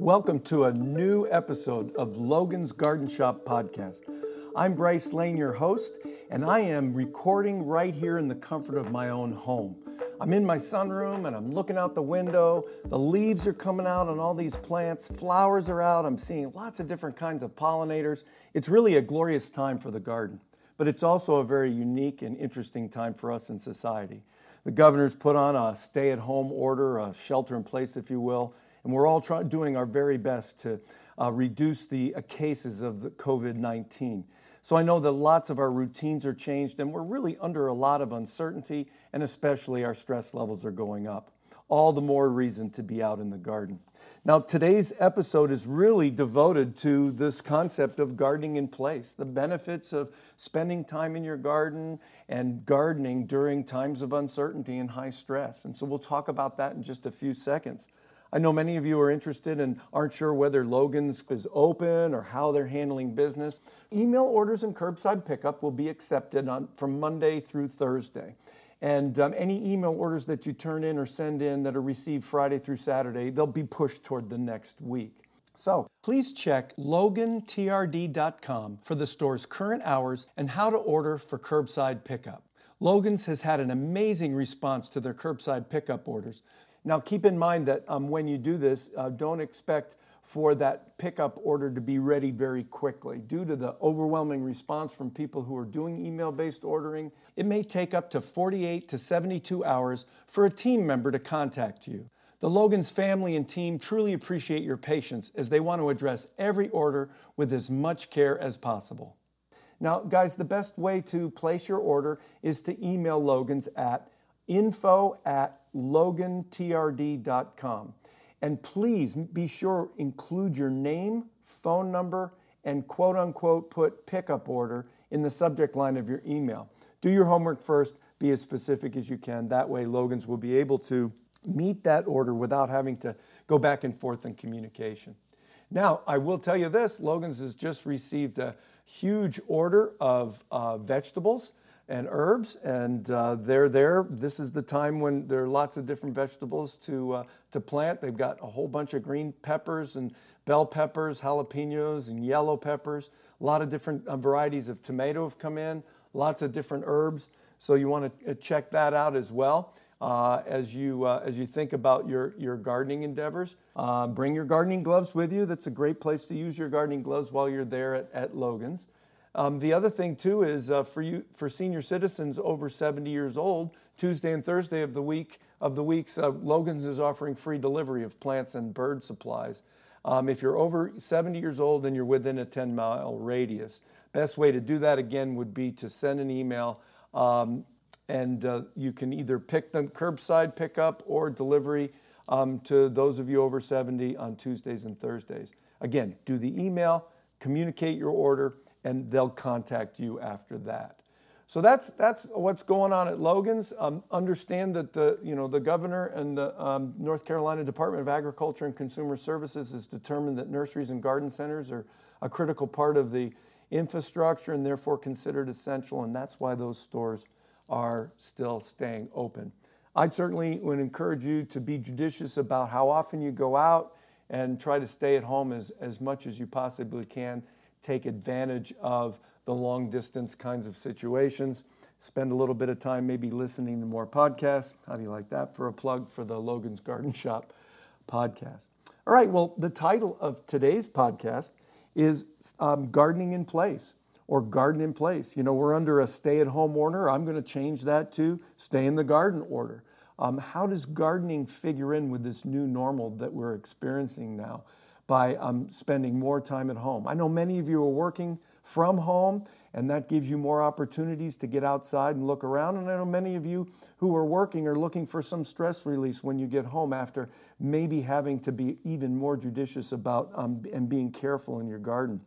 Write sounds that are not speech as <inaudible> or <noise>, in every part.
Welcome to a new episode of Logan's Garden Shop podcast. I'm Bryce Lane, your host, and I am recording right here in the comfort of my own home. I'm in my sunroom and I'm looking out the window. The leaves are coming out on all these plants, flowers are out. I'm seeing lots of different kinds of pollinators. It's really a glorious time for the garden, but it's also a very unique and interesting time for us in society. The governor's put on a stay at home order, a shelter in place, if you will, and we're all try- doing our very best to uh, reduce the uh, cases of the COVID 19. So I know that lots of our routines are changed and we're really under a lot of uncertainty, and especially our stress levels are going up. All the more reason to be out in the garden. Now, today's episode is really devoted to this concept of gardening in place, the benefits of spending time in your garden and gardening during times of uncertainty and high stress. And so we'll talk about that in just a few seconds. I know many of you are interested and aren't sure whether Logan's is open or how they're handling business. Email orders and curbside pickup will be accepted on, from Monday through Thursday. And um, any email orders that you turn in or send in that are received Friday through Saturday, they'll be pushed toward the next week. So please check logantrd.com for the store's current hours and how to order for curbside pickup. Logan's has had an amazing response to their curbside pickup orders. Now, keep in mind that um, when you do this, uh, don't expect for that pickup order to be ready very quickly. Due to the overwhelming response from people who are doing email based ordering, it may take up to 48 to 72 hours for a team member to contact you. The Logan's family and team truly appreciate your patience as they want to address every order with as much care as possible. Now, guys, the best way to place your order is to email Logan's at info at logantrd.com. And please be sure include your name, phone number, and quote unquote put pickup order in the subject line of your email. Do your homework first, be as specific as you can. That way, Logan's will be able to meet that order without having to go back and forth in communication. Now, I will tell you this Logan's has just received a huge order of uh, vegetables and herbs, and uh, they're there. This is the time when there are lots of different vegetables to uh, to plant. They've got a whole bunch of green peppers and bell peppers, jalapenos, and yellow peppers. A lot of different uh, varieties of tomato have come in. Lots of different herbs. So you want to uh, check that out as well. Uh, as you uh, as you think about your your gardening endeavors. Bring your gardening gloves with you. That's a great place to use your gardening gloves while you're there at, at Logan's. Um, the other thing too is uh, for you for senior citizens over 70 years old, Tuesday and Thursday of the week of the weeks, uh, Logan's is offering free delivery of plants and bird supplies. Um, if you're over 70 years old and you're within a 10 mile radius, best way to do that again would be to send an email. Um, and uh, you can either pick them curbside pickup or delivery um, to those of you over 70 on Tuesdays and Thursdays. Again, do the email, communicate your order, and they'll contact you after that. So that's that's what's going on at Logan's. Um, understand that the you know the governor and the um, North Carolina Department of Agriculture and Consumer Services has determined that nurseries and garden centers are a critical part of the infrastructure and therefore considered essential, and that's why those stores are still staying open. I'd certainly would encourage you to be judicious about how often you go out and try to stay at home as, as much as you possibly can take advantage of the long distance kinds of situations. Spend a little bit of time maybe listening to more podcasts. How do you like that for a plug for the Logan's Garden Shop podcast? All right, well, the title of today's podcast is um, Gardening in Place or Garden in Place. You know, we're under a stay at home order. I'm going to change that to stay in the garden order. Um, how does gardening figure in with this new normal that we're experiencing now? By um, spending more time at home. I know many of you are working from home, and that gives you more opportunities to get outside and look around. And I know many of you who are working are looking for some stress release when you get home after maybe having to be even more judicious about um, and being careful in your garden.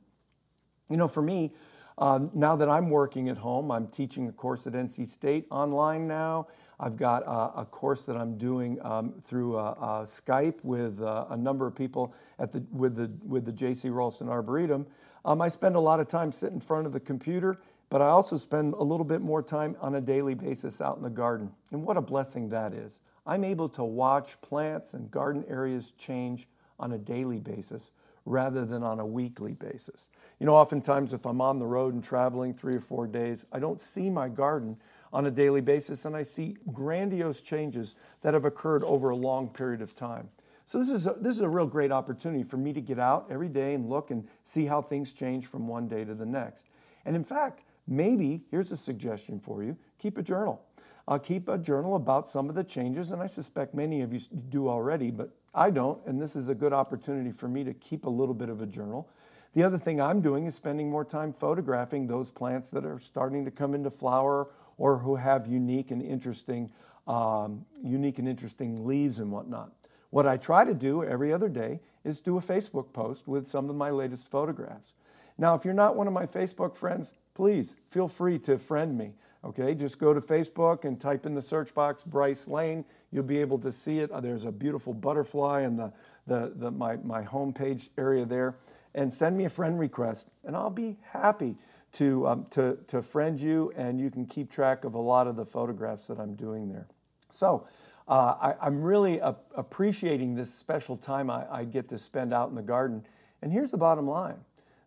You know, for me, uh, now that I'm working at home, I'm teaching a course at NC State online now. I've got a course that I'm doing um, through uh, uh, Skype with uh, a number of people at the, with, the, with the J.C. Raulston Arboretum. Um, I spend a lot of time sitting in front of the computer, but I also spend a little bit more time on a daily basis out in the garden. And what a blessing that is. I'm able to watch plants and garden areas change on a daily basis rather than on a weekly basis. You know, oftentimes if I'm on the road and traveling three or four days, I don't see my garden on a daily basis and I see grandiose changes that have occurred over a long period of time. So this is a, this is a real great opportunity for me to get out every day and look and see how things change from one day to the next. And in fact, maybe here's a suggestion for you: keep a journal. Uh, keep a journal about some of the changes, and I suspect many of you do already, but I don't, and this is a good opportunity for me to keep a little bit of a journal. The other thing I'm doing is spending more time photographing those plants that are starting to come into flower or who have unique and interesting, um, unique and interesting leaves and whatnot. What I try to do every other day is do a Facebook post with some of my latest photographs. Now, if you're not one of my Facebook friends, please feel free to friend me. Okay, just go to Facebook and type in the search box Bryce Lane. You'll be able to see it. There's a beautiful butterfly in the, the, the, my, my homepage area there. And send me a friend request, and I'll be happy to, um, to, to friend you, and you can keep track of a lot of the photographs that I'm doing there. So, uh, I, am really a- appreciating this special time I, I get to spend out in the garden. And here's the bottom line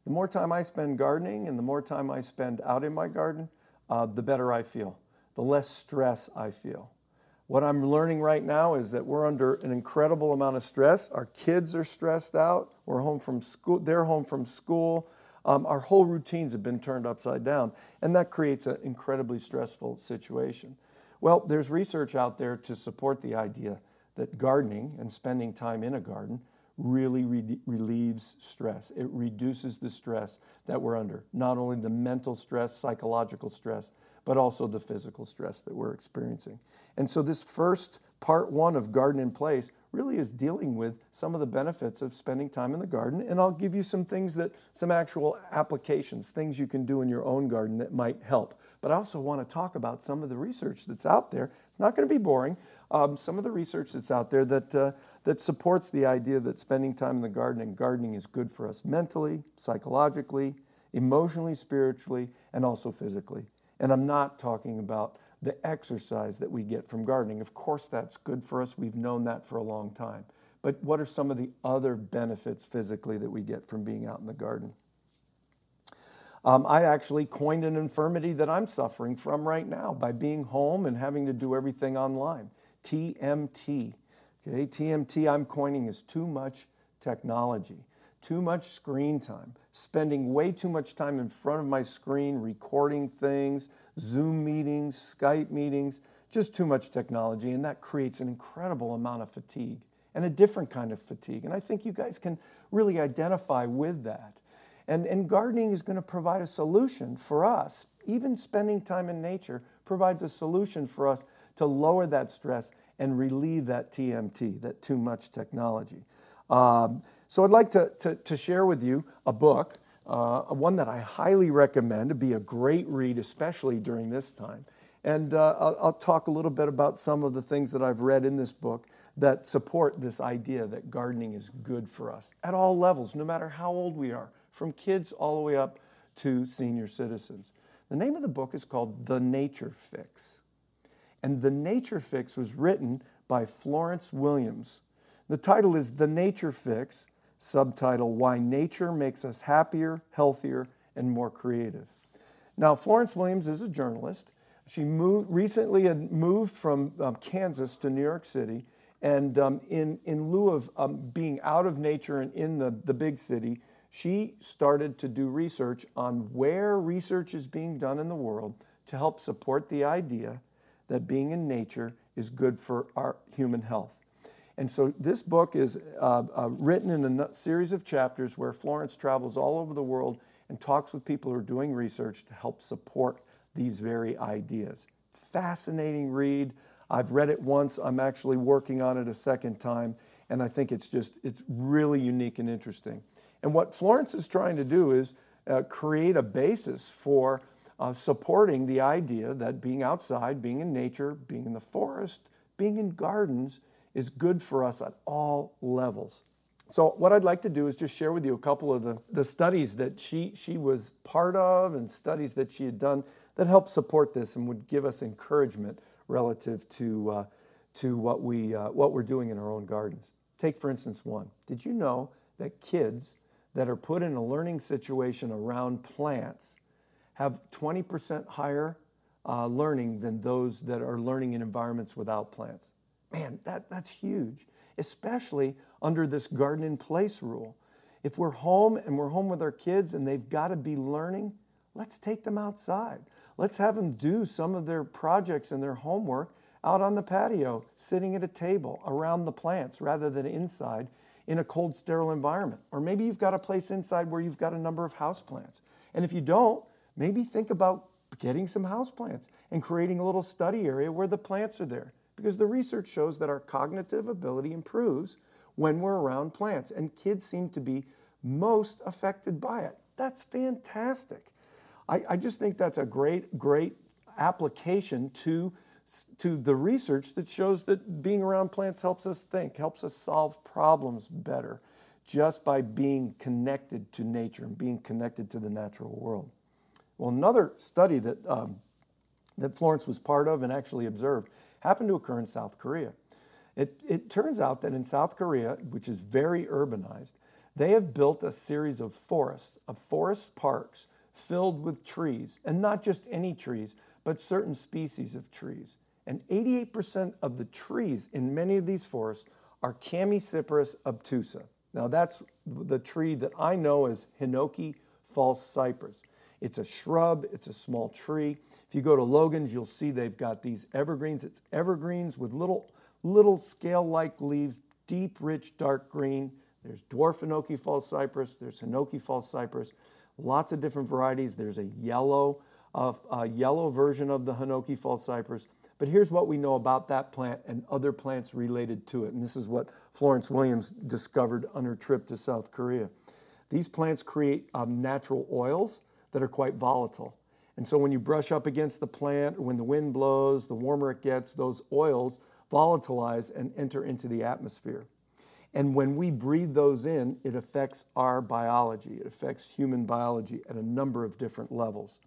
the more time I spend gardening and the more time I spend out in my garden, uh, the better I feel, the less stress I feel. What I'm learning right now is that we're under an incredible amount of stress. Our kids are stressed out. We're home from school. They're home from school. Um, our whole routines have been turned upside down, and that creates an incredibly stressful situation. Well, there's research out there to support the idea that gardening and spending time in a garden really re- relieves stress. It reduces the stress that we're under, not only the mental stress, psychological stress, but also the physical stress that we're experiencing. And so, this first part one of Garden in Place really is dealing with some of the benefits of spending time in the garden. And I'll give you some things that, some actual applications, things you can do in your own garden that might help. But I also want to talk about some of the research that's out there. It's not going to be boring. Um, some of the research that's out there that, uh, that supports the idea that spending time in the garden and gardening is good for us mentally, psychologically, emotionally, spiritually, and also physically. And I'm not talking about the exercise that we get from gardening. Of course, that's good for us. We've known that for a long time. But what are some of the other benefits physically that we get from being out in the garden? Um, I actually coined an infirmity that I'm suffering from right now by being home and having to do everything online. TMT. Okay, TMT I'm coining is too much technology too much screen time, spending way too much time in front of my screen, recording things, Zoom meetings, Skype meetings, just too much technology. And that creates an incredible amount of fatigue and a different kind of fatigue. And I think you guys can really identify with that. And, and gardening is going to provide a solution for us. Even spending time in nature provides a solution for us to lower that stress and relieve that TMT, that too much technology. Um, so I'd like to, to, to share with you a book, uh, one that I highly recommend to be a great read, especially during this time. And uh, I'll, I'll, talk a little bit about some of the things that I've read in this book that support this idea that gardening is good for us at all levels, no matter how old we are, from kids all the way up to senior citizens. The name of the book is called The Nature Fix. And The Nature Fix was written by Florence Williams. The title is The Nature Fix subtitle Why Nature Makes Us Happier, Healthier, and More Creative. Now, Florence Williams is a journalist. She moved, recently had moved from um, Kansas to New York City. And um, in, in lieu of um, being out of nature and in the, the big city, she started to do research on where research is being done in the world to help support the idea that being in nature is good for our human health. And so this book is uh, uh, written in a series of chapters where Florence travels all over the world and talks with people who are doing research to help support these very ideas. Fascinating read. I've read it once. I'm actually working on it a second time, and I think it's just it's really unique and interesting. And what Florence is trying to do is uh, create a basis for uh, supporting the idea that being outside, being in nature, being in the forest, being in gardens is good for us at all levels. So, what I'd like to do is just share with you a couple of the, the studies that she, she was part of and studies that she had done that help support this and would give us encouragement relative to, uh, to what, we, uh, what we're doing in our own gardens. Take, for instance, one. Did you know that kids that are put in a learning situation around plants have 20% higher uh, learning than those that are learning in environments without plants? Man, that, that's huge, especially under this garden in place rule. If we're home and we're home with our kids and they've got to be learning, let's take them outside. Let's have them do some of their projects and their homework out on the patio, sitting at a table around the plants rather than inside in a cold, sterile environment. Or maybe you've got a place inside where you've got a number of house plants. And if you don't, maybe think about getting some house plants and creating a little study area where the plants are there. Because the research shows that our cognitive ability improves when we're around plants. And kids seem to be most affected by it. That's fantastic. I, I just think that's a great, great application to, to the research that shows that being around plants helps us think, helps us solve problems better just by being connected to nature and being connected to the natural world. Well, another study that, um, that Florence was part of and actually observed happened to occur in South Korea. It, it turns out that in South Korea, which is very urbanized, they have built a series of forests, of forest parks filled with trees, and not just any trees, but certain species of trees. And 88% of the trees in many of these forests are Chamaecyparis obtusa. Now, that's the tree that I know as Hinoki false cypress. It's a shrub, it's a small tree. If you go to Logan's, you'll see they've got these evergreens. It's evergreens with little little scale-like leaves, deep, rich, dark green. There's dwarf Hinoki false cypress. There's Hinoki false cypress. Lots of different varieties. There's a yellow, uh, a yellow version of the Hinoki false cypress. But here's what we know about that plant and other plants related to it. And this is what Florence Williams discovered on her trip to South Korea. These plants create um, natural oils that are quite volatile. And so when you brush up against the plant, when the wind blows, the warmer it gets, those oils volatilize and enter into the atmosphere. And when we breathe those in, it affects our biology. It affects human biology at a number of different levels.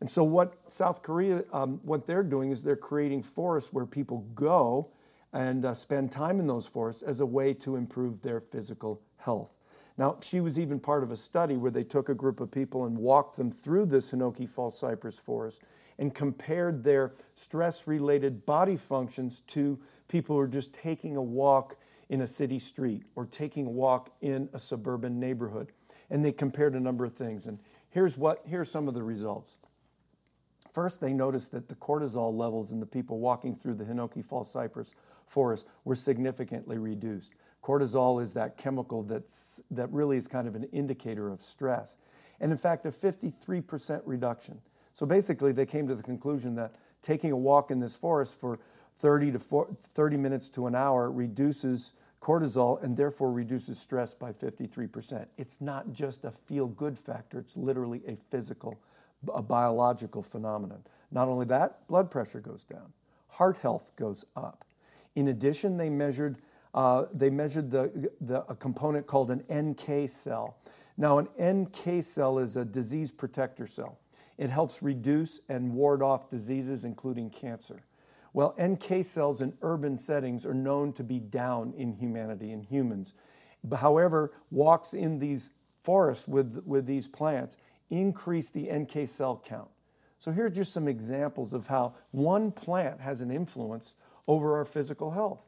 And so, what South Korea, um, what they're doing is they're creating forests where people go and uh, spend time in those forests as a way to improve their physical health. Now, she was even part of a study where they took a group of people and walked them through this Hinoki false cypress forest and compared their stress related body functions to people who are just taking a walk in a city street or taking a walk in a suburban neighborhood. And they compared a number of things. And here's what here's some of the results. First, they noticed that the cortisol levels in the people walking through the Hinoki false cypress forest were significantly reduced. Cortisol is that chemical that's, that really is kind of an indicator of stress. And in fact, a 53% reduction. So basically, they came to the conclusion that taking a walk in this forest for 30 to 40, 30 minutes to an hour reduces cortisol and therefore reduces stress by 53%. It's not just a feel good factor, it's literally a physical, a biological phenomenon. Not only that, blood pressure goes down, heart health goes up. In addition, they measured, uh, they measured the, the, a component called an NK cell. Now, an NK cell is a disease protector cell. It helps reduce and ward off diseases, including cancer. Well, NK cells in urban settings are known to be down in humanity, in humans. However, walks in these forests with, with these plants increase the NK cell count. So here are just some examples of how one plant has an influence over our physical health.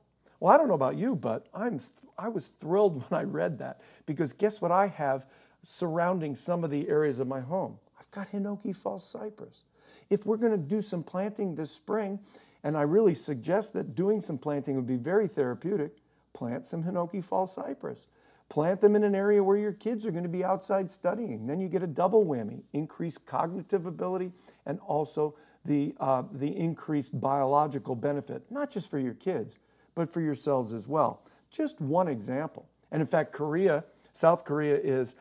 Well, I don't know about you, but I'm I was thrilled <laughs> when I read that because guess what I have surrounding some of the areas of my home? I've got Hinoki false cypress. If we're going to do some planting this spring, and I really suggest that doing some planting would be very therapeutic, plant some Hinoki false cypress. Plant them in an area where your kids are going to be outside studying. Then you get a double whammy increased cognitive ability and also the, uh, the increased biological benefit, not just for your kids, but for yourselves as well. Just one example. And in fact, Korea, South Korea is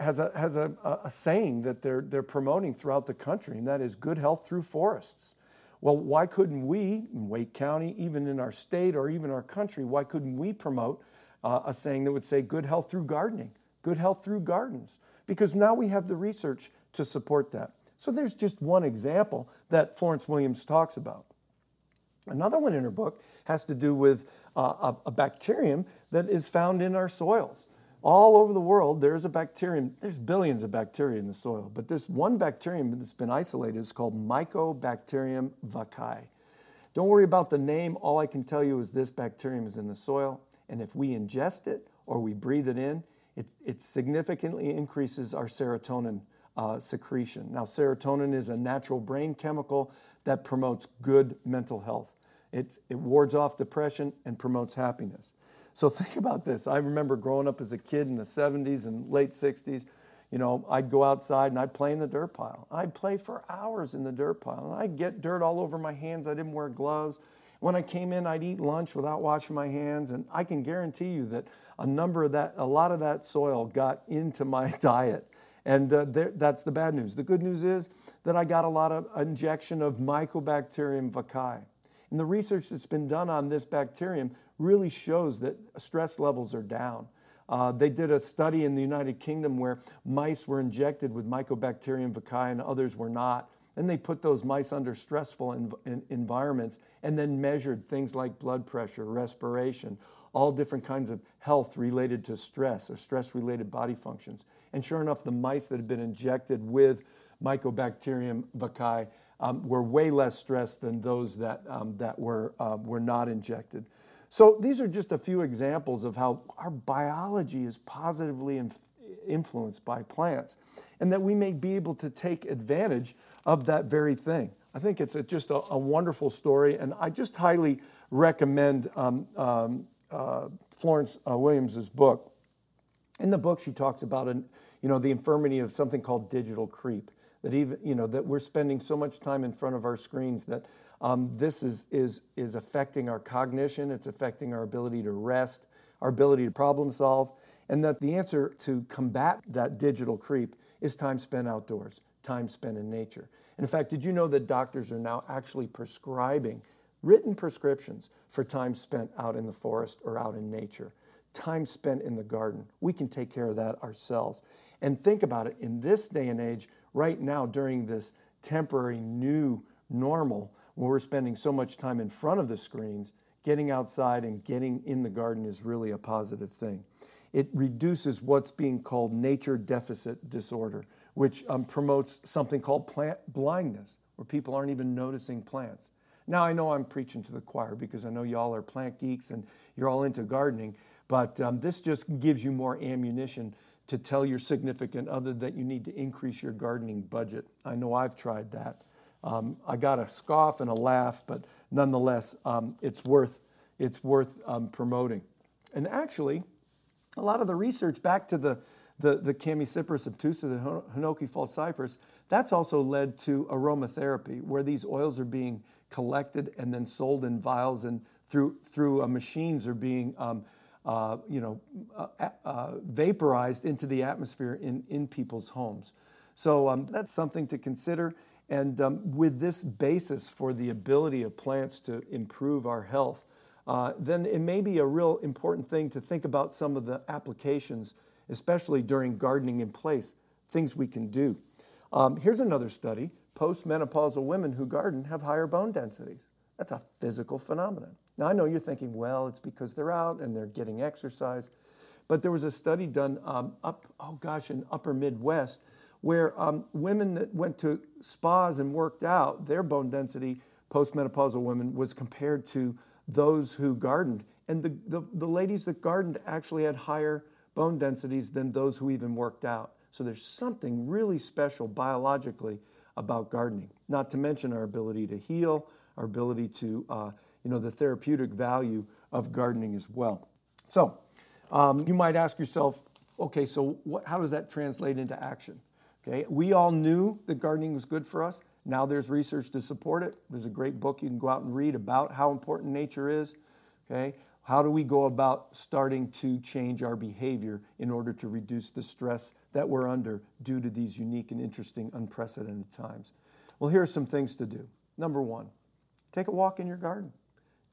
has a, has a, a saying that they're, they're promoting throughout the country, and that is good health through forests. Well, why couldn't we, in Wake County, even in our state or even our country, why couldn't we promote uh, a saying that would say good health through gardening, good health through gardens? Because now we have the research to support that. So there's just one example that Florence Williams talks about. Another one in her book has to do with uh, a, a bacterium that is found in our soils. All over the world, there's a bacterium. There's billions of bacteria in the soil, but this one bacterium that's been isolated is called Mycobacterium vaccae. Don't worry about the name. All I can tell you is this bacterium is in the soil, and if we ingest it or we breathe it in, it, it significantly increases our serotonin uh, secretion. Now, serotonin is a natural brain chemical that promotes good mental health. It's, it wards off depression and promotes happiness. So <laughs> think about this. I remember growing up as a kid in the 70s and late 60s. You know, I'd go outside and I'd play in the dirt pile. I'd play for hours in the dirt pile. And I'd get dirt all over my hands. I didn't wear gloves. When I came in, I'd eat lunch without washing my hands. And I can guarantee you that a number of that, a lot of that soil got into my <laughs> diet. And uh, there, that's the bad news. The good news is that I got a lot of injection of Mycobacterium vaccae. And the research that's been done on this bacterium really shows that stress levels are down. Uh, they did a study in the United Kingdom where mice were injected with Mycobacterium vaccae and others were not. And they put those mice under stressful env- environments and then measured things like blood pressure, respiration, all different kinds of health related to stress or stress related body functions. And sure enough, the mice that had been injected with Mycobacterium vaccae um, were way less stressed than those that, um, that were, uh, were not injected. So these are just a few examples of how our biology is positively inf- influenced by plants and that we may be able to take advantage of that very thing. I think it's a, just a, a, wonderful story, and I just highly recommend um, um, uh, Florence uh, Williams's book. In the book, she talks about an, you know, the infirmity of something called digital creep that even you know that we're spending so much time in front of our screens that um, this is is is affecting our cognition it's affecting our ability to rest our ability to problem solve and that the answer to combat that digital creep is time spent outdoors time spent in nature. And in fact did you know that doctors are now actually prescribing written prescriptions for time spent out in the forest or out in nature time spent in the garden we can take care of that ourselves and think about it in this day and age right now during this temporary new normal when we're spending so much time in front of the screens, getting outside and getting in the garden is really a positive thing. It reduces what's being called nature deficit disorder, which um, promotes something called plant blindness, where people aren't even noticing plants. Now, I know I'm preaching to the choir because I know y'all are plant geeks and you're all into gardening, but um, this just gives you more ammunition to tell your significant other that you need to increase your gardening budget. I know I've tried that. Um, I got a scoff and a laugh, but nonetheless, um, it's worth it's worth um, promoting. And actually, a lot of the research back to the the, the Chamaecyparis obtusa, the Hinoki false cypress, that's also led to aromatherapy, where these oils are being collected and then sold in vials and through through uh, machines are being um, uh, you know, uh, uh, vaporized into the atmosphere in, in people's homes. So um, that's something to consider. And um, with this basis for the ability of plants to improve our health, uh, then it may be a real important thing to think about some of the applications, especially during gardening in place, things we can do. Um, here's another study postmenopausal women who garden have higher bone densities. That's a physical phenomenon. Now, I know you're thinking, well, it's because they're out and they're getting exercise. But there was a study done um, up, oh gosh, in upper Midwest where um, women that went to spas and worked out, their bone density, postmenopausal women, was compared to those who gardened. And the, the, the ladies that gardened actually had higher bone densities than those who even worked out. So there's something really special biologically about gardening, not to mention our ability to heal, our ability to uh, you know, the therapeutic value of gardening as well. So um, you might ask yourself, okay, so what, how does that translate into action? Okay, we all knew that gardening was good for us. Now there's research to support it. There's a great book you can go out and read about how important nature is. Okay, how do we go about starting to change our behavior in order to reduce the stress that we're under due to these unique and interesting, unprecedented times? Well, here are some things to do. Number one, take a walk in your garden.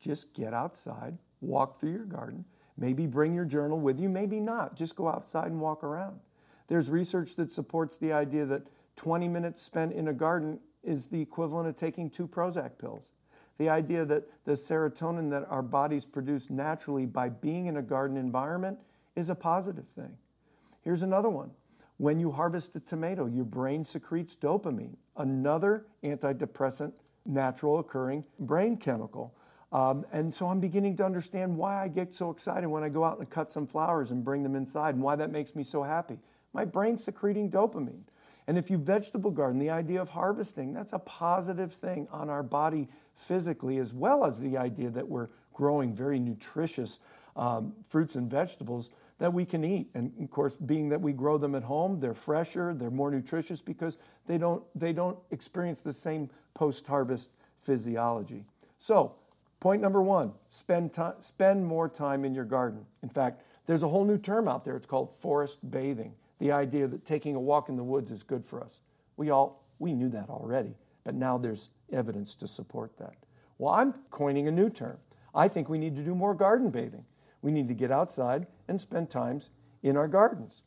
Just get outside, walk through your garden. Maybe bring your journal with you, maybe not. Just go outside and walk around. There's research that supports the idea that 20 minutes spent in a garden is the equivalent of taking two Prozac pills. The idea that the serotonin that our bodies produce naturally by being in a garden environment is a positive thing. Here's another one. When you harvest a tomato, your brain secretes dopamine, another antidepressant, natural occurring brain chemical. Um, and so I'm beginning to understand why I get so excited when I go out and cut some flowers and bring them inside and why that makes me so happy. My brain's secreting dopamine. And if you vegetable garden, the idea of harvesting, that's a positive thing on our body physically, as well as the idea that we're growing very nutritious um, fruits and vegetables that we can eat. And of course, being that we grow them at home, they're fresher, they're more nutritious because they don't, they don't experience the same post harvest physiology. So, point number one spend, time, spend more time in your garden. In fact, there's a whole new term out there. It's called forest bathing the idea that taking a walk in the woods is good for us. We all we knew that already, but now there's evidence to support that. Well, I'm coining a new term. I think we need to do more garden bathing. We need to get outside and spend times in our gardens.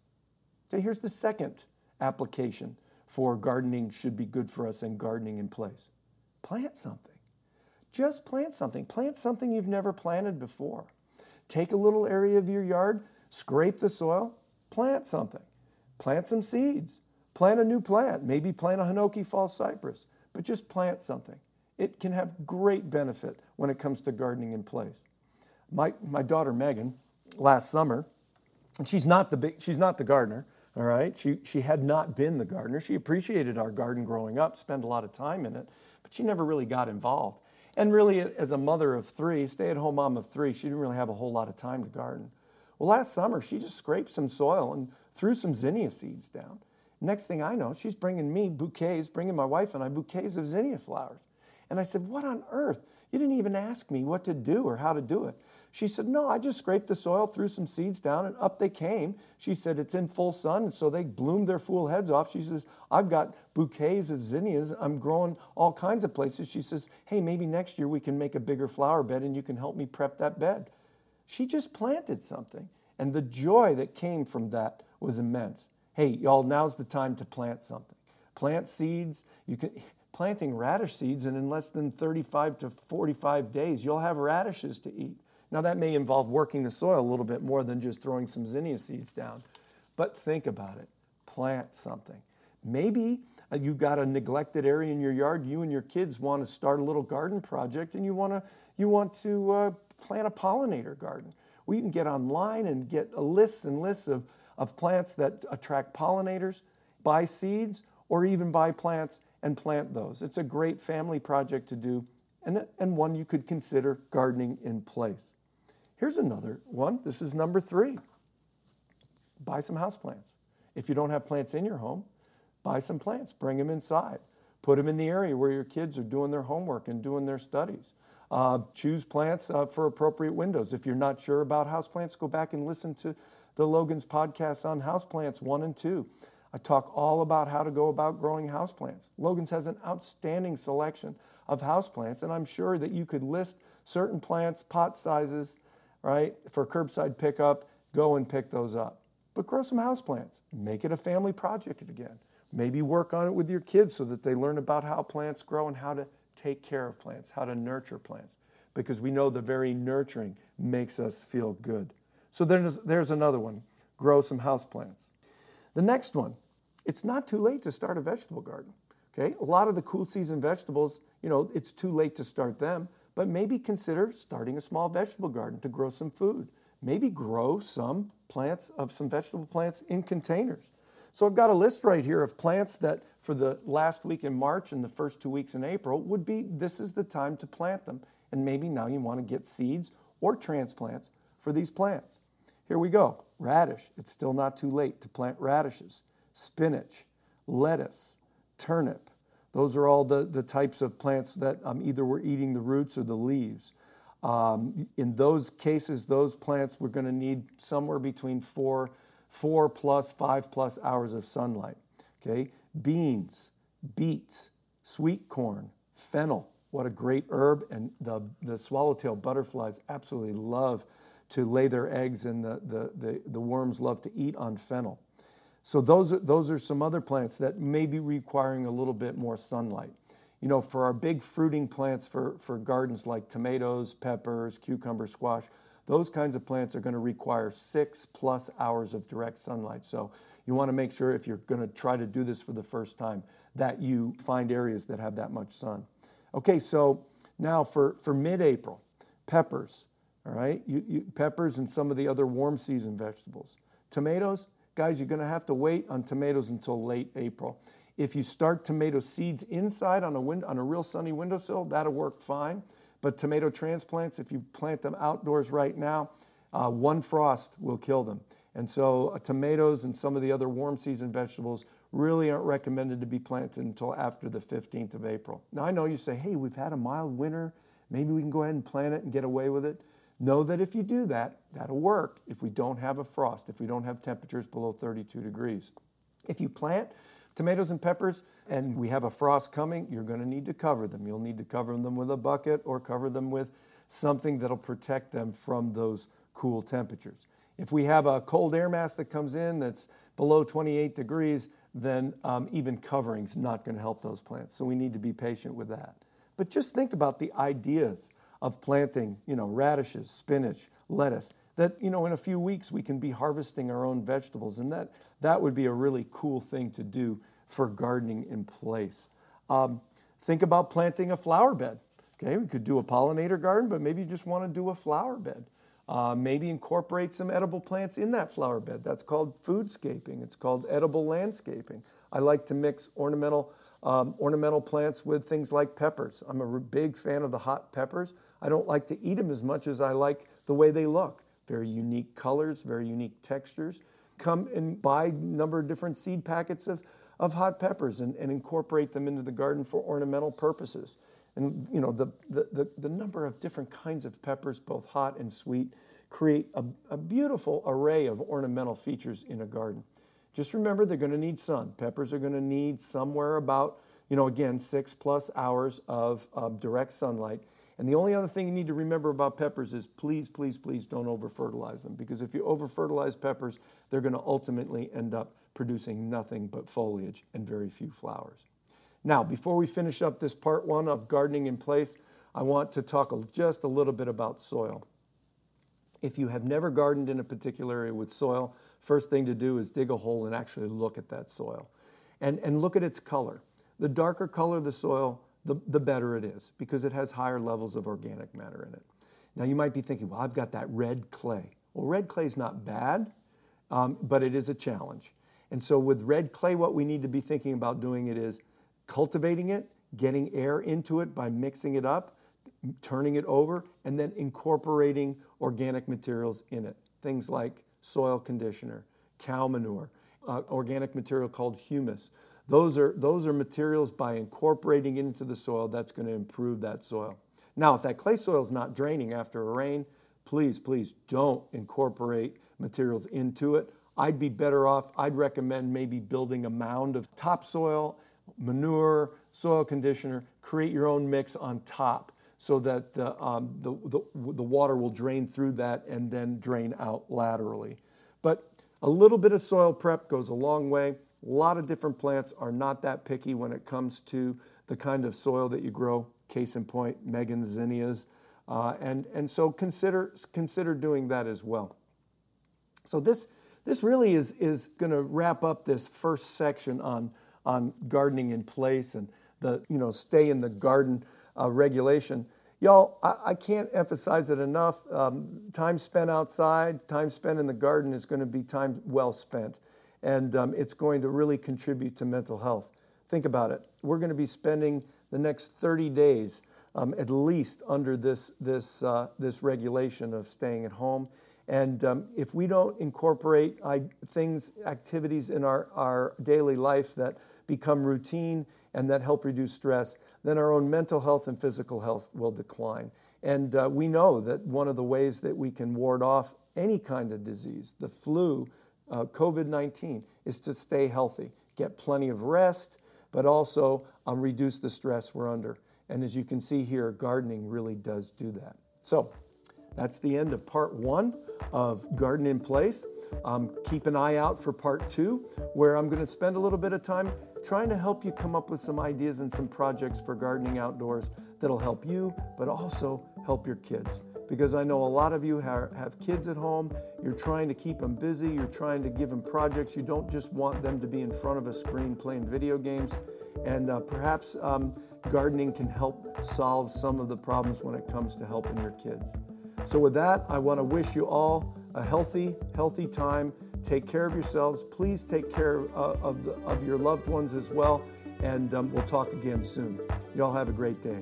So here's the second application for gardening should be good for us and gardening in place. Plant something. Just plant something. Plant something you've never planted before. Take a little area of your yard, scrape the soil, plant something. Plant some seeds. Plant a new plant. Maybe plant a Hinoki false cypress, but just plant something. It can have great benefit when it comes to gardening in place. My, my daughter Megan, last summer, and she's not the big, she's not the gardener, all right? She, she had not been the gardener. She appreciated our garden growing up, spent a lot of time in it, but she never really got involved. And really, as a mother of three, stay at home mom of three, she didn't really have a whole lot of time to garden. Well, last summer, she just scraped some soil and threw some zinnia seeds down. Next thing I know, she's bringing me bouquets, bringing my wife and I bouquets of zinnia flowers. And I said, What on earth? You didn't even ask me what to do or how to do it. She said, No, I just scraped the soil, threw some seeds down, and up they came. She said, It's in full sun, and so they bloomed their fool heads off. She says, I've got bouquets of zinnias. I'm growing all kinds of places. She says, Hey, maybe next year we can make a bigger flower bed and you can help me prep that bed. She just planted something. And the joy that came from that was immense. Hey, y'all, now's the time to plant something. Plant seeds. You can <laughs> planting radish seeds, and in less than 35 to 45 days, you'll have radishes to eat. Now, that may involve working the soil a little bit more than just throwing some zinnia seeds down. But think about it plant something. Maybe uh, you've got a neglected area in your yard. You and your kids want to start a little garden project and you want to, you want to uh, plant a pollinator garden. We can get online and get lists and lists of, of plants that attract pollinators, buy seeds, or even buy plants and plant those. It's a great family project to do and, and one you could consider gardening in place. Here's another one. This is number three. Buy some houseplants. If you don't have plants in your home, buy some plants, bring them inside. Put them in the area where your kids are doing their homework and doing their studies. Uh, choose plants uh, for appropriate windows. If you're not sure about houseplants, go back and listen to the Logan's podcast on houseplants one and two. I talk all about how to go about growing houseplants. Logan's has an outstanding selection of houseplants, and I'm sure that you could list certain plants, pot sizes, right, for curbside pickup. Go and pick those up. But grow some houseplants. Make it a family project again. Maybe work on it with your kids so that they learn about how plants grow and how to take care of plants, how to nurture plants, because we know the very nurturing makes us feel good. So there's, there's another one grow some house plants. The next one, it's not too late to start a vegetable garden. Okay, a lot of the cool season vegetables, you know, it's too late to start them, but maybe consider starting a small vegetable garden to grow some food. Maybe grow some plants of some vegetable plants in containers. So I've got a list right here of plants that for the last week in March and the first two weeks in April would be this is the time to plant them. And maybe now you want to get seeds or transplants for these plants. Here we go radish. It's still not too late to plant radishes, spinach, lettuce, turnip. Those are all the, the types of plants that um, either we're eating the roots or the leaves. Um, in those cases, those plants we're going to need somewhere between four, four plus, five plus hours of sunlight. Okay, beans, beets, sweet corn, fennel. What a great herb. And the, the swallowtail butterflies absolutely love to lay their eggs, and the, the, the, the worms love to eat on fennel. So those are, those are some other plants that may be requiring a little bit more sunlight. You know, for our big fruiting plants for, for gardens like tomatoes, peppers, cucumber, squash, those kinds of plants are going to require six plus hours of direct sunlight. So you want to make sure if you're going to try to do this for the first time that you find areas that have that much sun. Okay, so now for, for mid-April, peppers, all right? You, you, peppers and some of the other warm season vegetables. Tomatoes, guys, you're going to have to wait on tomatoes until late April. If you start tomato seeds inside on a, wind, on a real sunny windowsill, that'll work fine. But tomato transplants, if you plant them outdoors right now, uh, one frost will kill them. And so uh, tomatoes and some of the other warm season vegetables really aren't recommended to be planted until after the 15th of April. Now I know you say, hey, we've had a mild winter. Maybe we can go ahead and plant it and get away with it. Know that if you do that, that'll work if we don't have a frost, if we don't have temperatures below 32 degrees. If you plant tomatoes and peppers and we have a frost coming, you're going to need to cover them. You'll need to cover them with a bucket or cover them with something that'll protect them from those cool temperatures. If we have a cold air mass that comes in that's below 28 degrees, then um, even covering's not going to help those plants. So we need to be patient with that. But just think about the ideas of planting, you know, radishes, spinach, lettuce, that, you know, in a few weeks we can be harvesting our own vegetables. And that, that would be a really cool thing to do for gardening in place. Um, think about planting a flower bed. Okay, we could do a pollinator garden, but maybe you just want to do a flower bed. Uh, maybe incorporate some edible plants in that flower bed. That's called foodscaping. It's called edible landscaping. I like to mix ornamental um, ornamental plants with things like peppers. I'm a big fan of the hot peppers. I don't like to eat them as much as I like the way they look. Very unique colors, very unique textures. Come and buy a number of different seed packets of, of hot peppers and, and incorporate them into the garden for ornamental purposes. And you know, the, the, the, the number of different kinds of peppers, both hot and sweet, create a, a beautiful array of ornamental features in a garden. Just remember they're going to need sun. Peppers are going to need somewhere about, you know, again, six plus hours of direct sunlight. And the only other thing you need to remember about peppers is please, please, please don't over fertilize them because if you over fertilize peppers, they're going to ultimately end up producing nothing but foliage and very few flowers. Now, before we finish up this part one of gardening in place, I want to talk just a little bit about soil. If you have never gardened in a particular area with soil, first thing to do is dig a hole and actually look at that soil and, and look at its color. The darker color the soil, the, the better it is because it has higher levels of organic matter in it. Now, you might be thinking, well, I've got that red clay. Well, red clay is not bad, um, but it is a challenge. And so, with red clay, what we need to be thinking about doing it is cultivating it, getting air into it by mixing it up, turning it over, and then incorporating organic materials in it. Things like soil conditioner, cow manure, uh, organic material called humus. Those are, those are materials by incorporating into the soil that's going to improve that soil. Now, if that clay soil is not draining after a rain, please, please don't incorporate materials into it. I'd be better off, I'd recommend maybe building a mound of topsoil manure, soil conditioner, create your own mix on top so that the, um, the, the, the, water will drain through that and then drain out laterally. But a little bit of soil prep goes a long way. A lot of different plants are not that picky when it comes to the kind of soil that you grow. Case in point, Megan's zinnias. Uh, and, and so consider, consider doing that as well. So this, this really is, is going to wrap up this first section on on gardening in place and the you know stay in the garden uh, regulation. Y'all, I, I, can't emphasize it enough. Um, time spent outside, time spent in the garden is going to be time well spent, and um, it's going to really contribute to mental health. Think about it. We're going to be spending the next 30 days um, at least under this this uh, this regulation of staying at home. And um, if we don't incorporate I, things, activities in our, our daily life that become routine and that help reduce stress, then our own mental health and physical health will decline. And uh, we know that one of the ways that we can ward off any kind of disease, the flu, uh, COVID 19, is to stay healthy, get plenty of rest, but also um, reduce the stress we're under. And as you can see here, gardening really does do that. So that's the end of part one of Garden in Place. Um, keep an eye out for part two, where I'm going to spend a little bit of time trying to help you come up with some ideas and some projects for gardening outdoors that'll help you, but also help your kids. Because I know a lot of you have, have kids at home, you're trying to keep them busy, you're trying to give them projects, you don't just want them to be in front of a screen playing video games. And uh, perhaps um, gardening can help solve some of the problems when it comes to helping your kids. So, with that, I want to wish you all a healthy, healthy time. Take care of yourselves. Please take care uh, of, the, of your loved ones as well. And um, we'll talk again soon. You all have a great day.